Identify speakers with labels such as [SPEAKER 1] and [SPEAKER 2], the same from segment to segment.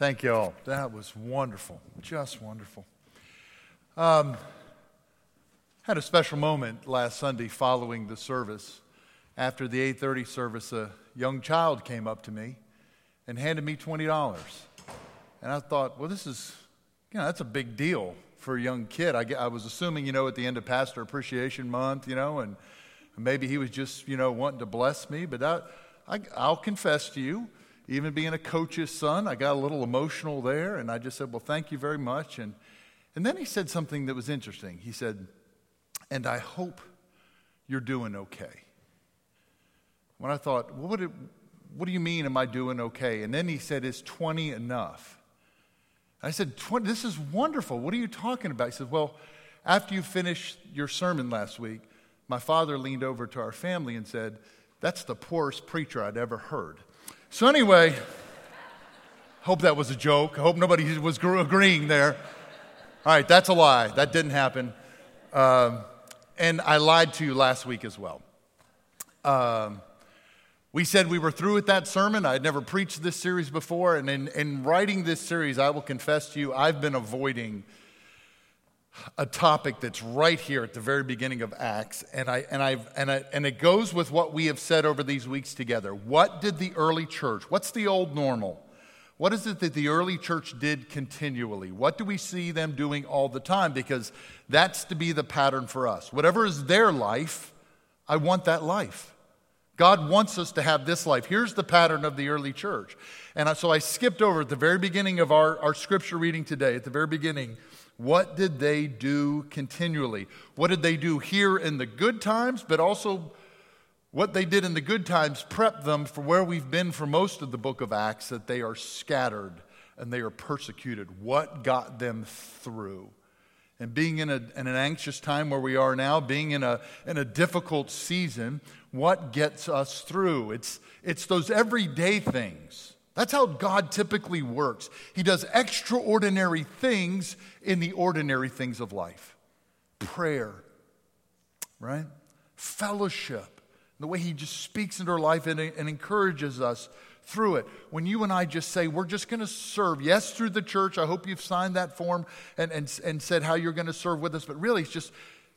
[SPEAKER 1] Thank you all. That was wonderful. Just wonderful. Um, had a special moment last Sunday following the service. After the 8:30 service, a young child came up to me and handed me $20. And I thought, well, this is, you know, that's a big deal for a young kid. I, I was assuming, you know, at the end of Pastor Appreciation Month, you know, and maybe he was just, you know, wanting to bless me. But I, I'll confess to you, even being a coach's son, I got a little emotional there. And I just said, well, thank you very much. And, and then he said something that was interesting. He said, and I hope you're doing okay. When I thought, well, what, what do you mean, am I doing okay? And then he said, is 20 enough? I said, This is wonderful. What are you talking about? He said, Well, after you finished your sermon last week, my father leaned over to our family and said, That's the poorest preacher I'd ever heard. So, anyway, hope that was a joke. I hope nobody was agreeing there. All right, that's a lie. That didn't happen. Um, and I lied to you last week as well. Um, we said we were through with that sermon. I had never preached this series before. And in, in writing this series, I will confess to you, I've been avoiding a topic that's right here at the very beginning of Acts. And, I, and, I've, and, I, and it goes with what we have said over these weeks together. What did the early church, what's the old normal? What is it that the early church did continually? What do we see them doing all the time? Because that's to be the pattern for us. Whatever is their life, I want that life. God wants us to have this life. Here's the pattern of the early church. And so I skipped over at the very beginning of our, our scripture reading today, at the very beginning, what did they do continually? What did they do here in the good times, but also what they did in the good times prepped them for where we've been for most of the book of Acts, that they are scattered and they are persecuted. What got them through? And being in, a, in an anxious time where we are now, being in a, in a difficult season, what gets us through. It's, it's those everyday things. That's how God typically works. He does extraordinary things in the ordinary things of life prayer, right? Fellowship, the way He just speaks into our life and, and encourages us through it. When you and I just say, we're just going to serve, yes, through the church, I hope you've signed that form and, and, and said how you're going to serve with us, but really it's just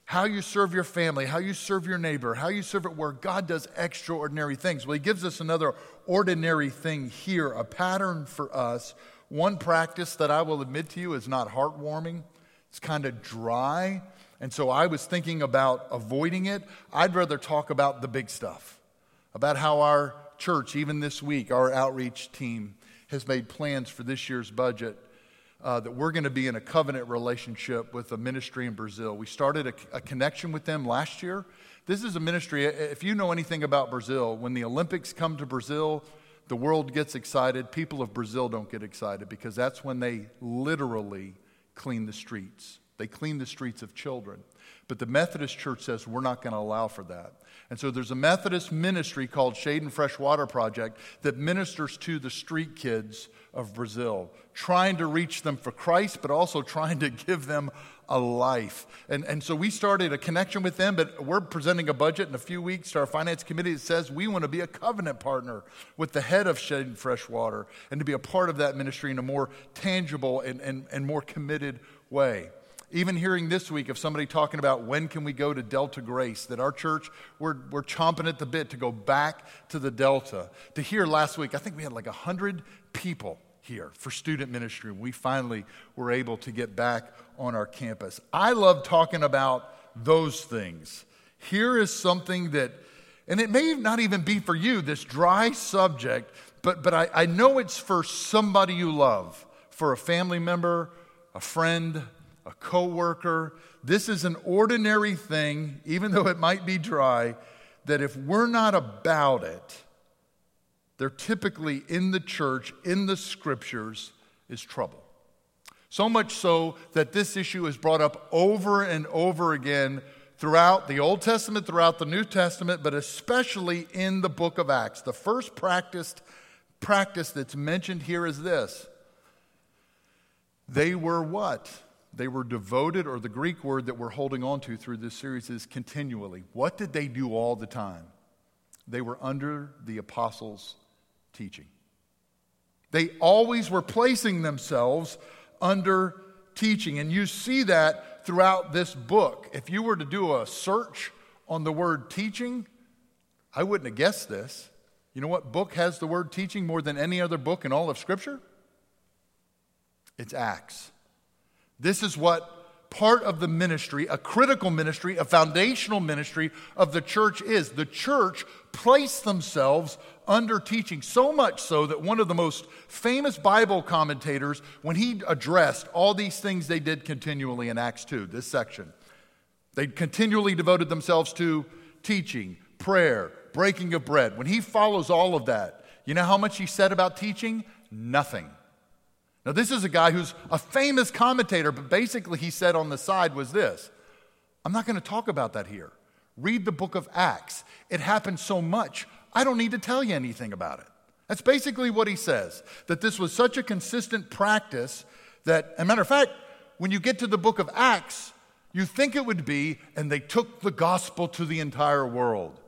[SPEAKER 1] how you serve your family, how you serve your neighbor, how you serve at work. God does extraordinary things. Well, He gives us another ordinary thing here, a pattern for us. One practice that I will admit to you is not heartwarming, it's kind of dry. And so I was thinking about avoiding it. I'd rather talk about the big stuff, about how our church, even this week, our outreach team has made plans for this year's budget uh, that we're going to be in a covenant relationship with a ministry in Brazil. We started a, a, connection with them last year. This is a ministry, if you know anything about Brazil, when the Olympics come to Brazil, the world gets excited. People of Brazil don't get excited because that's when they literally clean the streets. They clean the streets of children. But the Methodist Church says we're not going to allow for that. And so there's a Methodist ministry called Shade and Fresh Water Project that ministers to the street kids of Brazil, trying to reach them for Christ, but also trying to give them a life. And, and so we started a connection with them, but we're presenting a budget in a few weeks to our finance committee that says we want to be a covenant partner with the head of Shade and Fresh Water and to be a part of that ministry in a more tangible and, and, and more committed way. Even hearing this week of somebody talking about when can we go to Delta Grace, that our church, we're, we're chomping at the bit to go back to the Delta. To hear last week, I think we had like 100 people here for student ministry. We finally were able to get back on our campus. I love talking about those things. Here is something that, and it may not even be for you, this dry subject, but, but I, I know it's for somebody you love, for a family member, a friend, a coworker. This is an ordinary thing, even though it might be dry, that if we're not about it, they're typically in the church, in the scriptures, is trouble. So much so that this issue is brought up over and over again throughout the Old Testament, throughout the New Testament, but especially in the book of Acts. The first practiced practice that's mentioned here is this. They were what? They were devoted, or the Greek word that we're holding on to through this series is continually. What did they do all the time? They were under the apostles' teaching. They always were placing themselves under teaching. And you see that throughout this book. If you were to do a search on the word teaching, I wouldn't have guessed this. You know what book has the word teaching more than any other book in all of Scripture? It's Acts. This is what part of the ministry, a critical ministry, a foundational ministry of the church is. The church placed themselves under teaching, so much so that one of the most famous Bible commentators, when he addressed all these things they did continually in Acts 2, this section, they continually devoted themselves to teaching, prayer, breaking of bread. When he follows all of that, you know how much he said about teaching? Nothing. Now, this is a guy who's a famous commentator, but basically he said on the side was this I'm not going to talk about that here. Read the book of Acts. It happened so much, I don't need to tell you anything about it. That's basically what he says, that this was such a consistent practice that, a matter of fact, when you get to the book of Acts, you think it would be, and they took the gospel to the entire world.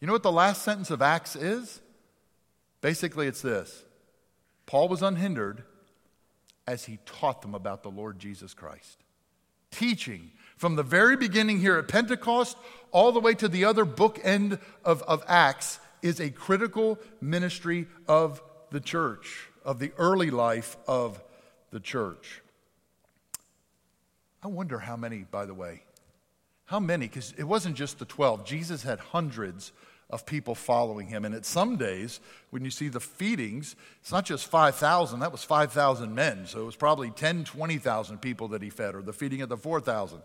[SPEAKER 1] You know what the last sentence of Acts is? Basically, it's this Paul was unhindered as he taught them about the Lord Jesus Christ. Teaching from the very beginning here at Pentecost all the way to the other bookend of, of Acts is a critical ministry of the church, of the early life of the church. I wonder how many, by the way, how many, because it wasn't just the 12. Jesus had hundreds of people following him. And at some days, when you see the feedings, it's not just 5,000, that was 5,000 men. So it was probably 10, 20,000 people that he fed, or the feeding of the 4,000.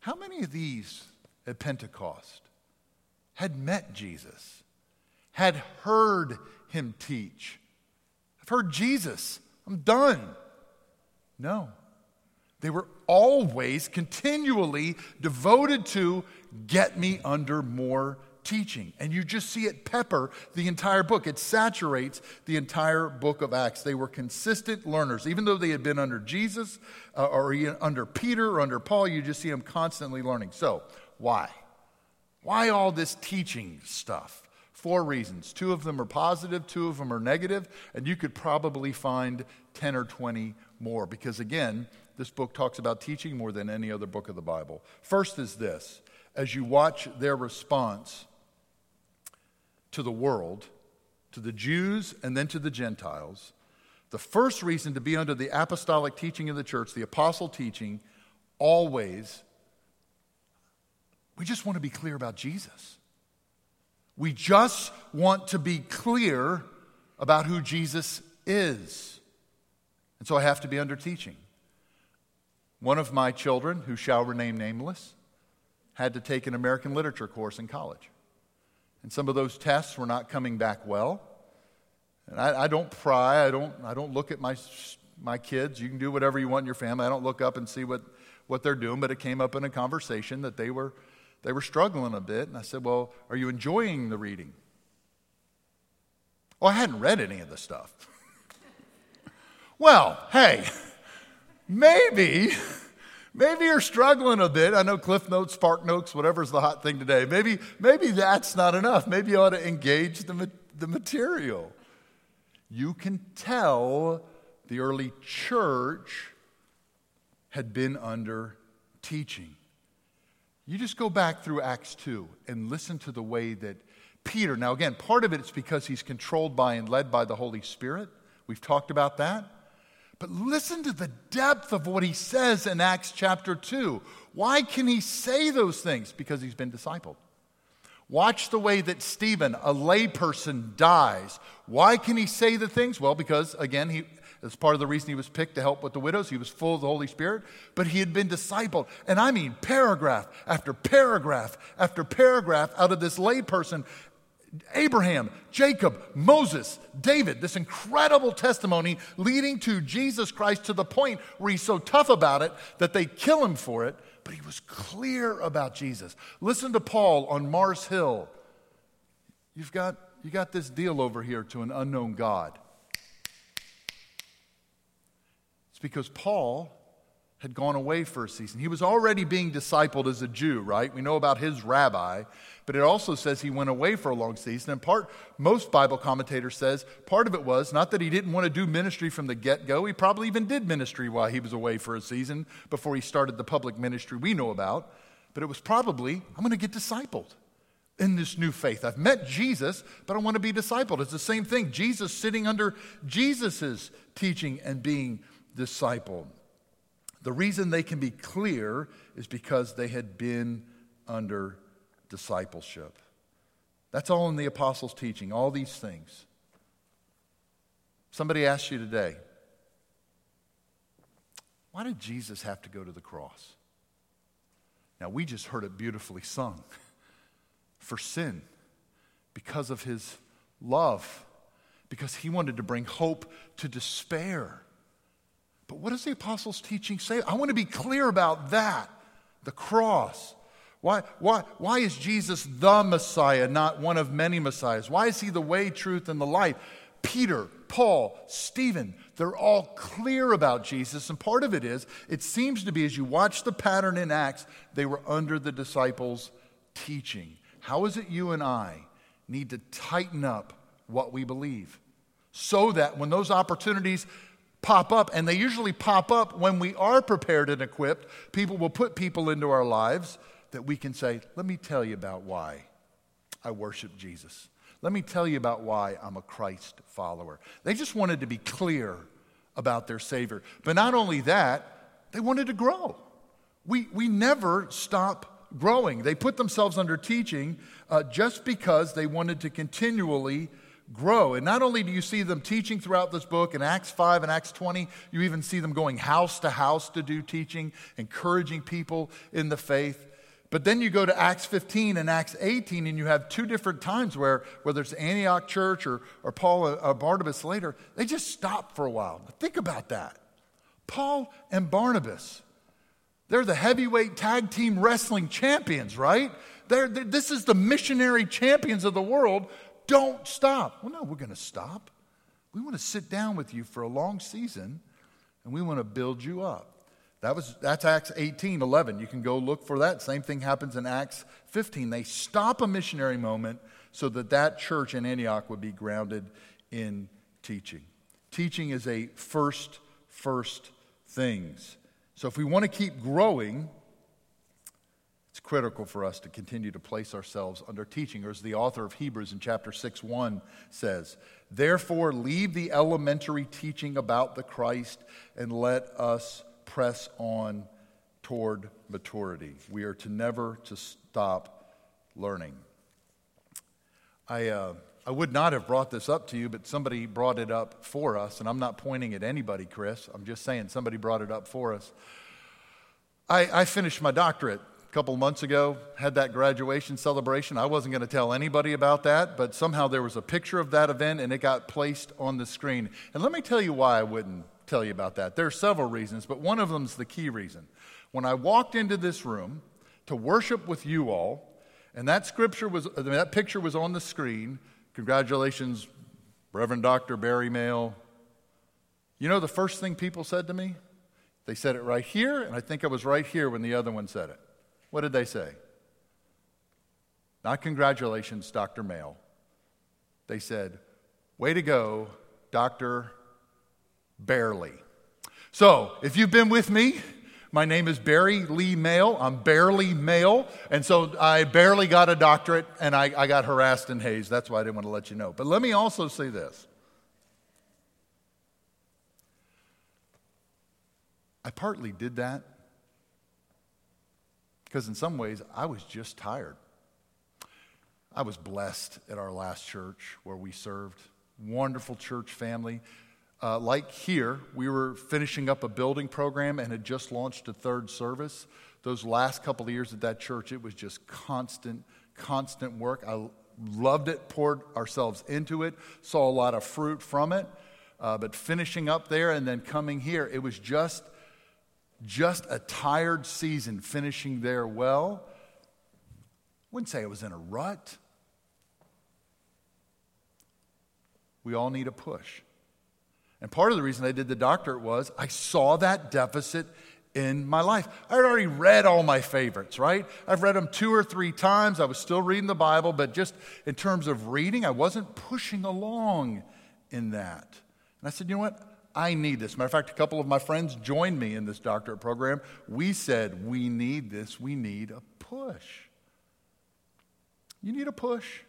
[SPEAKER 1] How many of these at Pentecost had met Jesus, had heard him teach? I've heard Jesus, I'm done. No. They were always continually devoted to get me under more teaching. And you just see it pepper the entire book. It saturates the entire book of Acts. They were consistent learners. Even though they had been under Jesus uh, or under Peter or under Paul, you just see them constantly learning. So, why? Why all this teaching stuff? Four reasons. Two of them are positive, two of them are negative, and you could probably find 10 or 20 more because, again, this book talks about teaching more than any other book of the Bible. First is this as you watch their response to the world, to the Jews, and then to the Gentiles. The first reason to be under the apostolic teaching of the church, the apostle teaching, always, we just want to be clear about Jesus. We just want to be clear about who Jesus is. And so I have to be under teaching. One of my children, who shall remain nameless, had to take an American literature course in college. And some of those tests were not coming back well. And I, I, don't pry. I don't, I don't look at my, my kids. You can do whatever you want in your family. I don't look up and see what, what they're doing. But it came up in a conversation that they were, they were struggling a bit. And I said, Well, are you enjoying the reading? Well, I hadn't read any of the stuff. well, hey, maybe Maybe you're struggling a bit. I know Cliff Notes, Spark Notes, whatever's the hot thing today. Maybe, maybe that's not enough. Maybe you ought to engage the, the material. You can tell the early church had been under teaching. You just go back through Acts 2 and listen to the way that Peter, now again, part of it is because he's controlled by and led by the Holy Spirit. We've talked about that. But listen to the depth of what he says in Acts chapter 2. Why can he say those things? Because he's been discipled. Watch the way that Stephen, a layperson, dies. Why can he say the things? Well, because, again, he, that's part of the reason he was picked to help with the widows. He was full of the Holy Spirit, but he had been discipled. And I mean, paragraph after paragraph after paragraph out of this layperson Abraham, Jacob, Moses, David, this incredible testimony leading to Jesus Christ to the point where he's so tough about it that they kill him for it, but he was clear about Jesus. Listen to Paul on Mars Hill. You've got, you got this deal over here to an unknown God. It's because Paul had gone away for a season. He was already being discipled as a Jew, right? We know about his rabbi, but it also says he went away for a long season. And part, most Bible commentators says part of it was not that he didn't want to do ministry from the get-go. He probably even did ministry while he was away for a season before he started the public ministry we know about. But it was probably, I'm going to get discipled in this new faith. I've met Jesus, but I want to be discipled. It's the same thing. Jesus sitting under Jesus's teaching and being discipled. The reason they can be clear is because they had been under discipleship. That's all in the apostles' teaching, all these things. Somebody asked you today, why did Jesus have to go to the cross? Now, we just heard it beautifully sung for sin because of his love, because he wanted to bring hope to despair. But what does the apostles' teaching say? I want to be clear about that the cross. Why, why, why is Jesus the Messiah, not one of many Messiahs? Why is he the way, truth, and the life? Peter, Paul, Stephen, they're all clear about Jesus. And part of it is, it seems to be as you watch the pattern in Acts, they were under the disciples' teaching. How is it you and I need to tighten up what we believe so that when those opportunities pop up, and they usually pop up when we are prepared and equipped. People will put people into our lives that we can say, Let me tell you about why I worship Jesus. Let me tell you about why I'm a Christ follower. They just wanted to be clear about their Savior. But not only that, they wanted to grow. We, we never stop growing. They put themselves under teaching uh, just because they wanted to continually grow. And not only do you see them teaching throughout this book in Acts 5 and Acts 20, you even see them going house to house to do teaching, encouraging people in the faith. But then you go to Acts 15 and Acts 18, and you have two different times where, whether it's Antioch Church or, or Paul or Barnabas later, they just stop for a while. Think about that. Paul and Barnabas, they're the heavyweight tag team wrestling champions, right? They're, they're, this is the missionary champions of the world don't stop. Well, no, we're going to stop. We want to sit down with you for a long season and we want to build you up. That was, that's Acts 18, 11. You can go look for that. Same thing happens in Acts 15. They stop a missionary moment so that that church in Antioch would be grounded in teaching. Teaching is a first, first things. So if we want to keep growing, it's critical for us to continue to place ourselves under teaching, or as the author of Hebrews in chapter 6 1 says, Therefore, leave the elementary teaching about the Christ and let us press on toward maturity. We are to never to stop learning. I, uh, I would not have brought this up to you, but somebody brought it up for us, and I'm not pointing at anybody, Chris. I'm just saying somebody brought it up for us. I, I finished my doctorate couple months ago, had that graduation celebration. I wasn't going to tell anybody about that, but somehow there was a picture of that event and it got placed on the screen. And let me tell you why I wouldn't tell you about that. There are several reasons, but one of them is the key reason. When I walked into this room to worship with you all, and that scripture was that picture was on the screen. Congratulations, Reverend Dr. Barry Mail. You know the first thing people said to me? They said it right here, and I think I was right here when the other one said it. What did they say? Not congratulations, Dr. Mail. They said, Way to go, Dr. Barely. So, if you've been with me, my name is Barry Lee Mail. I'm barely male. And so I barely got a doctorate and I, I got harassed in Hays. That's why I didn't want to let you know. But let me also say this I partly did that because in some ways, I was just tired. I was blessed at our last church where we served. Wonderful church family. Uh, like here, we were finishing up a building program and had just launched a third service. Those last couple of years at that church, it was just constant, constant work. I loved it, poured ourselves into it, saw a lot of fruit from it. Uh, but finishing up there and then coming here, it was just just a tired season finishing there well. Wouldn't say it was in a rut. We all need a push. And part of the reason I did the doctorate was I saw that deficit in my life. I had already read all my favorites, right? I've read them two or three times. I was still reading the Bible, but just in terms of reading, I wasn't pushing along in that. And I said, you know what? I need this. Matter of fact, a couple of my friends joined me in this doctorate program. We said, we need this. We need a push. You need a push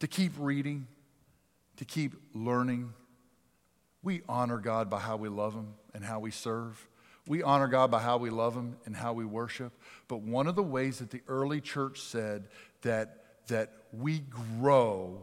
[SPEAKER 1] to keep reading, to keep learning. We honor God by how we love Him and how we serve. We honor God by how we love Him and how we worship. But one of the ways that the early church said that, that we grow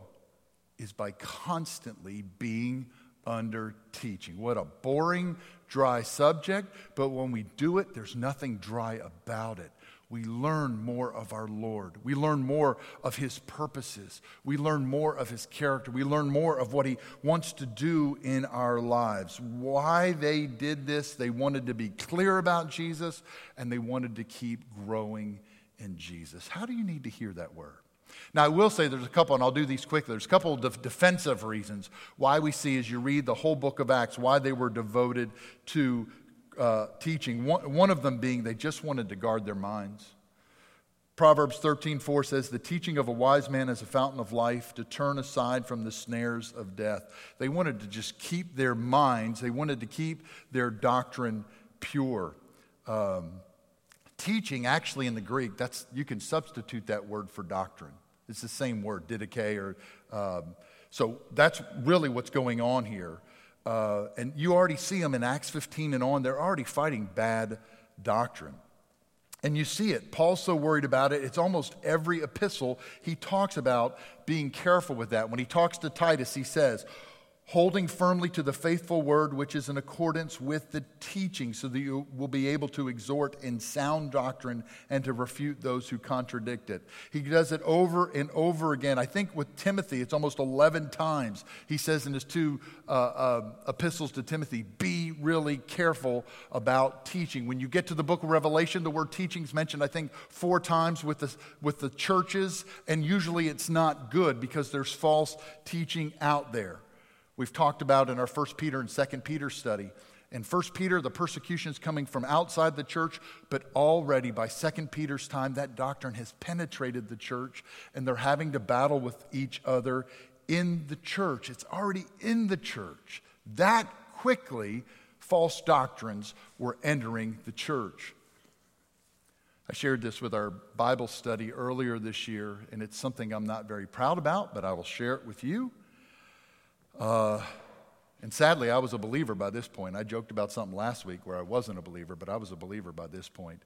[SPEAKER 1] is by constantly being under teaching. What a boring, dry subject, but when we do it, there's nothing dry about it. We learn more of our Lord. We learn more of His purposes. We learn more of His character. We learn more of what He wants to do in our lives. Why they did this, they wanted to be clear about Jesus and they wanted to keep growing in Jesus. How do you need to hear that word? Now, I will say there's a couple, and I'll do these quickly. There's a couple of defensive reasons why we see as you read the whole book of Acts why they were devoted to uh, teaching. One, one of them being they just wanted to guard their minds. Proverbs 13:4 says, "The teaching of a wise man is a fountain of life to turn aside from the snares of death." They wanted to just keep their minds. They wanted to keep their doctrine pure. Um, teaching, actually, in the Greek, that's you can substitute that word for doctrine. It's the same word, didache, or um, so that's really what's going on here. Uh, and you already see them in Acts 15 and on. They're already fighting bad doctrine. And you see it. Paul's so worried about it. It's almost every epistle he talks about being careful with that. When he talks to Titus, he says, holding firmly to the faithful word which is in accordance with the teaching, so that you will be able to exhort in sound doctrine and to refute those who contradict it. He does it over and over again. I think with Timothy, it's almost 11 times. He says in his two uh, uh, epistles to Timothy, be really careful about teaching. When you get to the book of Revelation, the word teaching is mentioned, I think, four times with the, with the churches, and usually it's not good because there's false teaching out there. We've talked about in our 1 Peter and 2 Peter study. In 1 Peter, the persecution is coming from outside the church, but already by 2 Peter's time, that doctrine has penetrated the church, and they're having to battle with each other in the church. It's already in the church. That quickly, false doctrines were entering the church. I shared this with our Bible study earlier this year, and it's something I'm not very proud about, but I will share it with you. Uh, and sadly, I was a believer by this point. I joked about something last week where I wasn't a believer, but I was a believer by this point.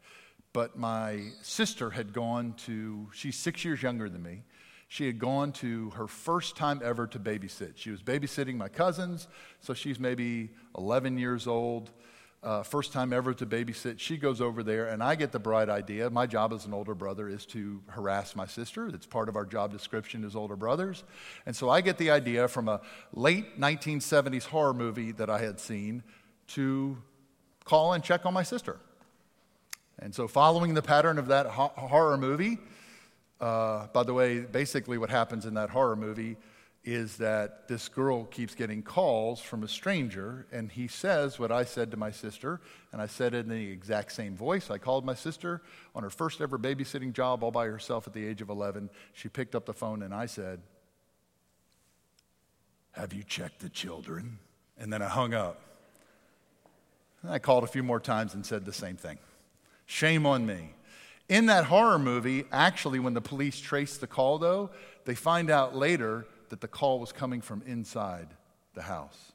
[SPEAKER 1] But my sister had gone to, she's six years younger than me. She had gone to her first time ever to babysit. She was babysitting my cousins, so she's maybe 11 years old uh, first time ever to babysit. She goes over there, and I get the bright idea. My job as an older brother is to harass my sister. It's part of our job description as older brothers. And so I get the idea from a late 1970s horror movie that I had seen to call and check on my sister. And so, following the pattern of that ho- horror movie, uh, by the way, basically what happens in that horror movie is that this girl keeps getting calls from a stranger, and he says what I said to my sister, and I said it in the exact same voice. I called my sister on her first ever babysitting job all by herself at the age of 11. She picked up the phone, and I said, Have you checked the children? And then I hung up. And I called a few more times and said the same thing. Shame on me. In that horror movie, actually, when the police trace the call, though, they find out later that the call was coming from inside the house.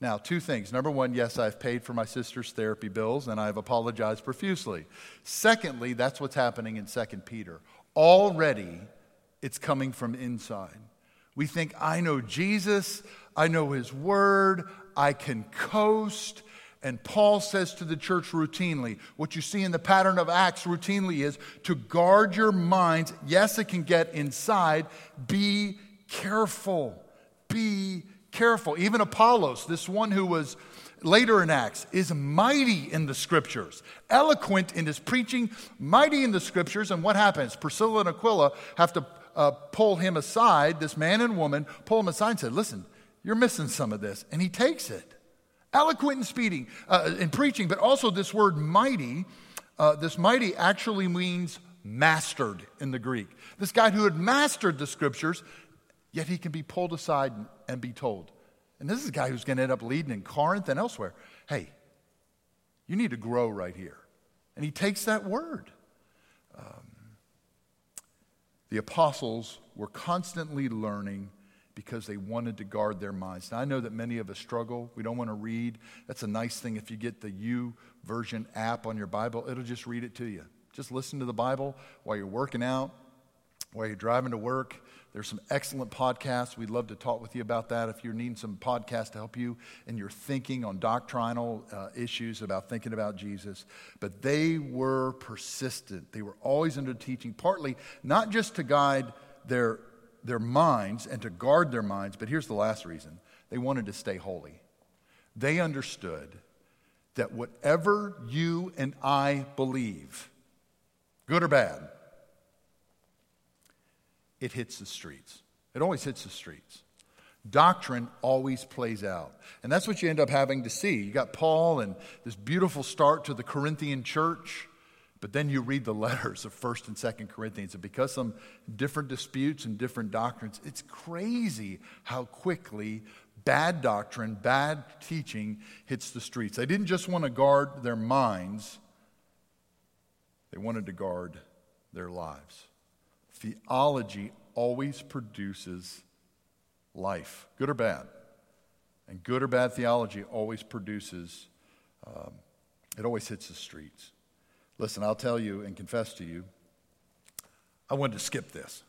[SPEAKER 1] Now, two things. Number one, yes, I've paid for my sister's therapy bills and I've apologized profusely. Secondly, that's what's happening in 2 Peter. Already, it's coming from inside. We think, I know Jesus, I know his word, I can coast, and Paul says to the church routinely, what you see in the pattern of Acts routinely is to guard your minds. Yes, it can get inside. Be careful. Be careful. Even Apollos, this one who was later in Acts, is mighty in the scriptures, eloquent in his preaching, mighty in the scriptures. And what happens? Priscilla and Aquila have to uh, pull him aside, this man and woman, pull him aside and say, Listen, you're missing some of this. And he takes it. Eloquent in speaking, uh, in preaching, but also this word mighty. Uh, this mighty actually means mastered in the Greek. This guy who had mastered the scriptures, yet he can be pulled aside and be told. And this is a guy who's going to end up leading in Corinth and elsewhere. Hey, you need to grow right here. And he takes that word. Um, the apostles were constantly learning because they wanted to guard their minds. Now, I know that many of us struggle. We don't want to read. That's a nice thing if you get the U version app on your Bible, it'll just read it to you. Just listen to the Bible while you're working out, while you're driving to work. There's some excellent podcasts. We'd love to talk with you about that if you're needing some podcasts to help you in your thinking on doctrinal uh, issues about thinking about Jesus. But they were persistent. They were always under teaching, partly not just to guide their, their minds and to guard their minds, but here's the last reason they wanted to stay holy. They understood that whatever you and I believe, good or bad, it hits the streets. It always hits the streets. Doctrine always plays out. And that's what you end up having to see. You got Paul and this beautiful start to the Corinthian church, but then you read the letters of 1st and 2nd Corinthians, and because some different disputes and different doctrines, it's crazy how quickly bad doctrine, bad teaching hits the streets. They didn't just want to guard their minds, they wanted to guard their lives. Theology always produces life, good or bad. And good or bad theology always produces, um, it always hits the streets. Listen, I'll tell you and confess to you, I wanted to skip this.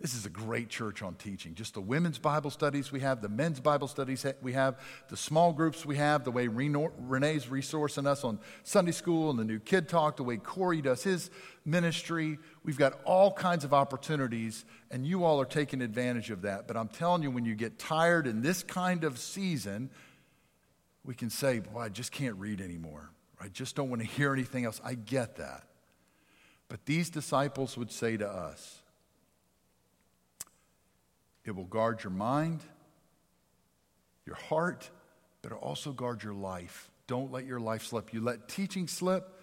[SPEAKER 1] This is a great church on teaching. Just the women's Bible studies we have, the men's Bible studies we have, the small groups we have, the way Renee's resourcing us on Sunday school and the new kid talk, the way Corey does his ministry. We've got all kinds of opportunities, and you all are taking advantage of that. But I'm telling you, when you get tired in this kind of season, we can say, Boy, I just can't read anymore. I just don't want to hear anything else. I get that. But these disciples would say to us, it will guard your mind, your heart, but it'll also guard your life. Don't let your life slip. You let teaching slip,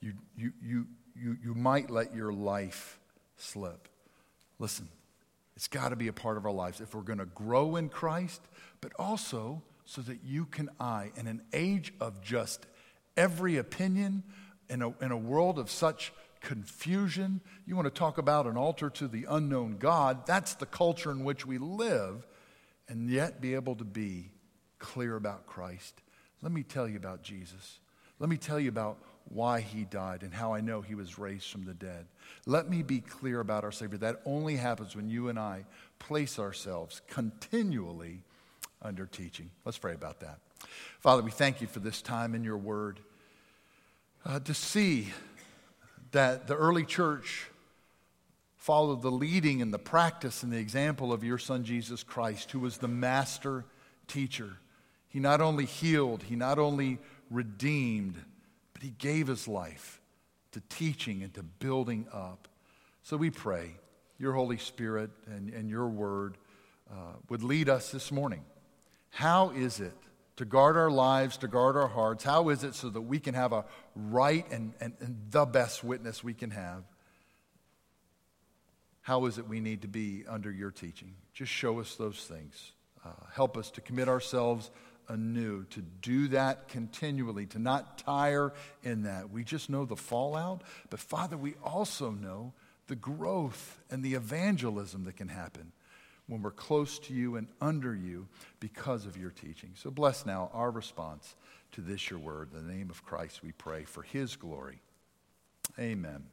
[SPEAKER 1] you, you, you, you, you might let your life slip. Listen, it's got to be a part of our lives if we're going to grow in Christ, but also so that you can I, in an age of just every opinion, in a, in a world of such confusion. You want to talk about an altar to the unknown God. That's the culture in which we live, and yet be able to be clear about Christ. Let me tell you about Jesus. Let me tell you about why he died and how I know he was raised from the dead. Let me be clear about our Savior. That only happens when you and I place ourselves continually under teaching. Let's pray about that. Father, we thank you for this time in your word uh, to see that the early church followed the leading and the practice and the example of your son Jesus Christ, who was the master teacher. He not only healed, he not only redeemed, but he gave his life to teaching and to building up. So we pray your Holy Spirit and, and your word uh, would lead us this morning. How is it to guard our lives, to guard our hearts? How is it so that we can have a right and, and, and the best witness we can have? How is it we need to be under your teaching? Just show us those things. Uh, help us to commit ourselves anew, to do that continually, to not tire in that. We just know the fallout, but Father, we also know the growth and the evangelism that can happen when we're close to you and under you because of your teaching. So bless now our response to this, your word. In the name of Christ, we pray for his glory. Amen.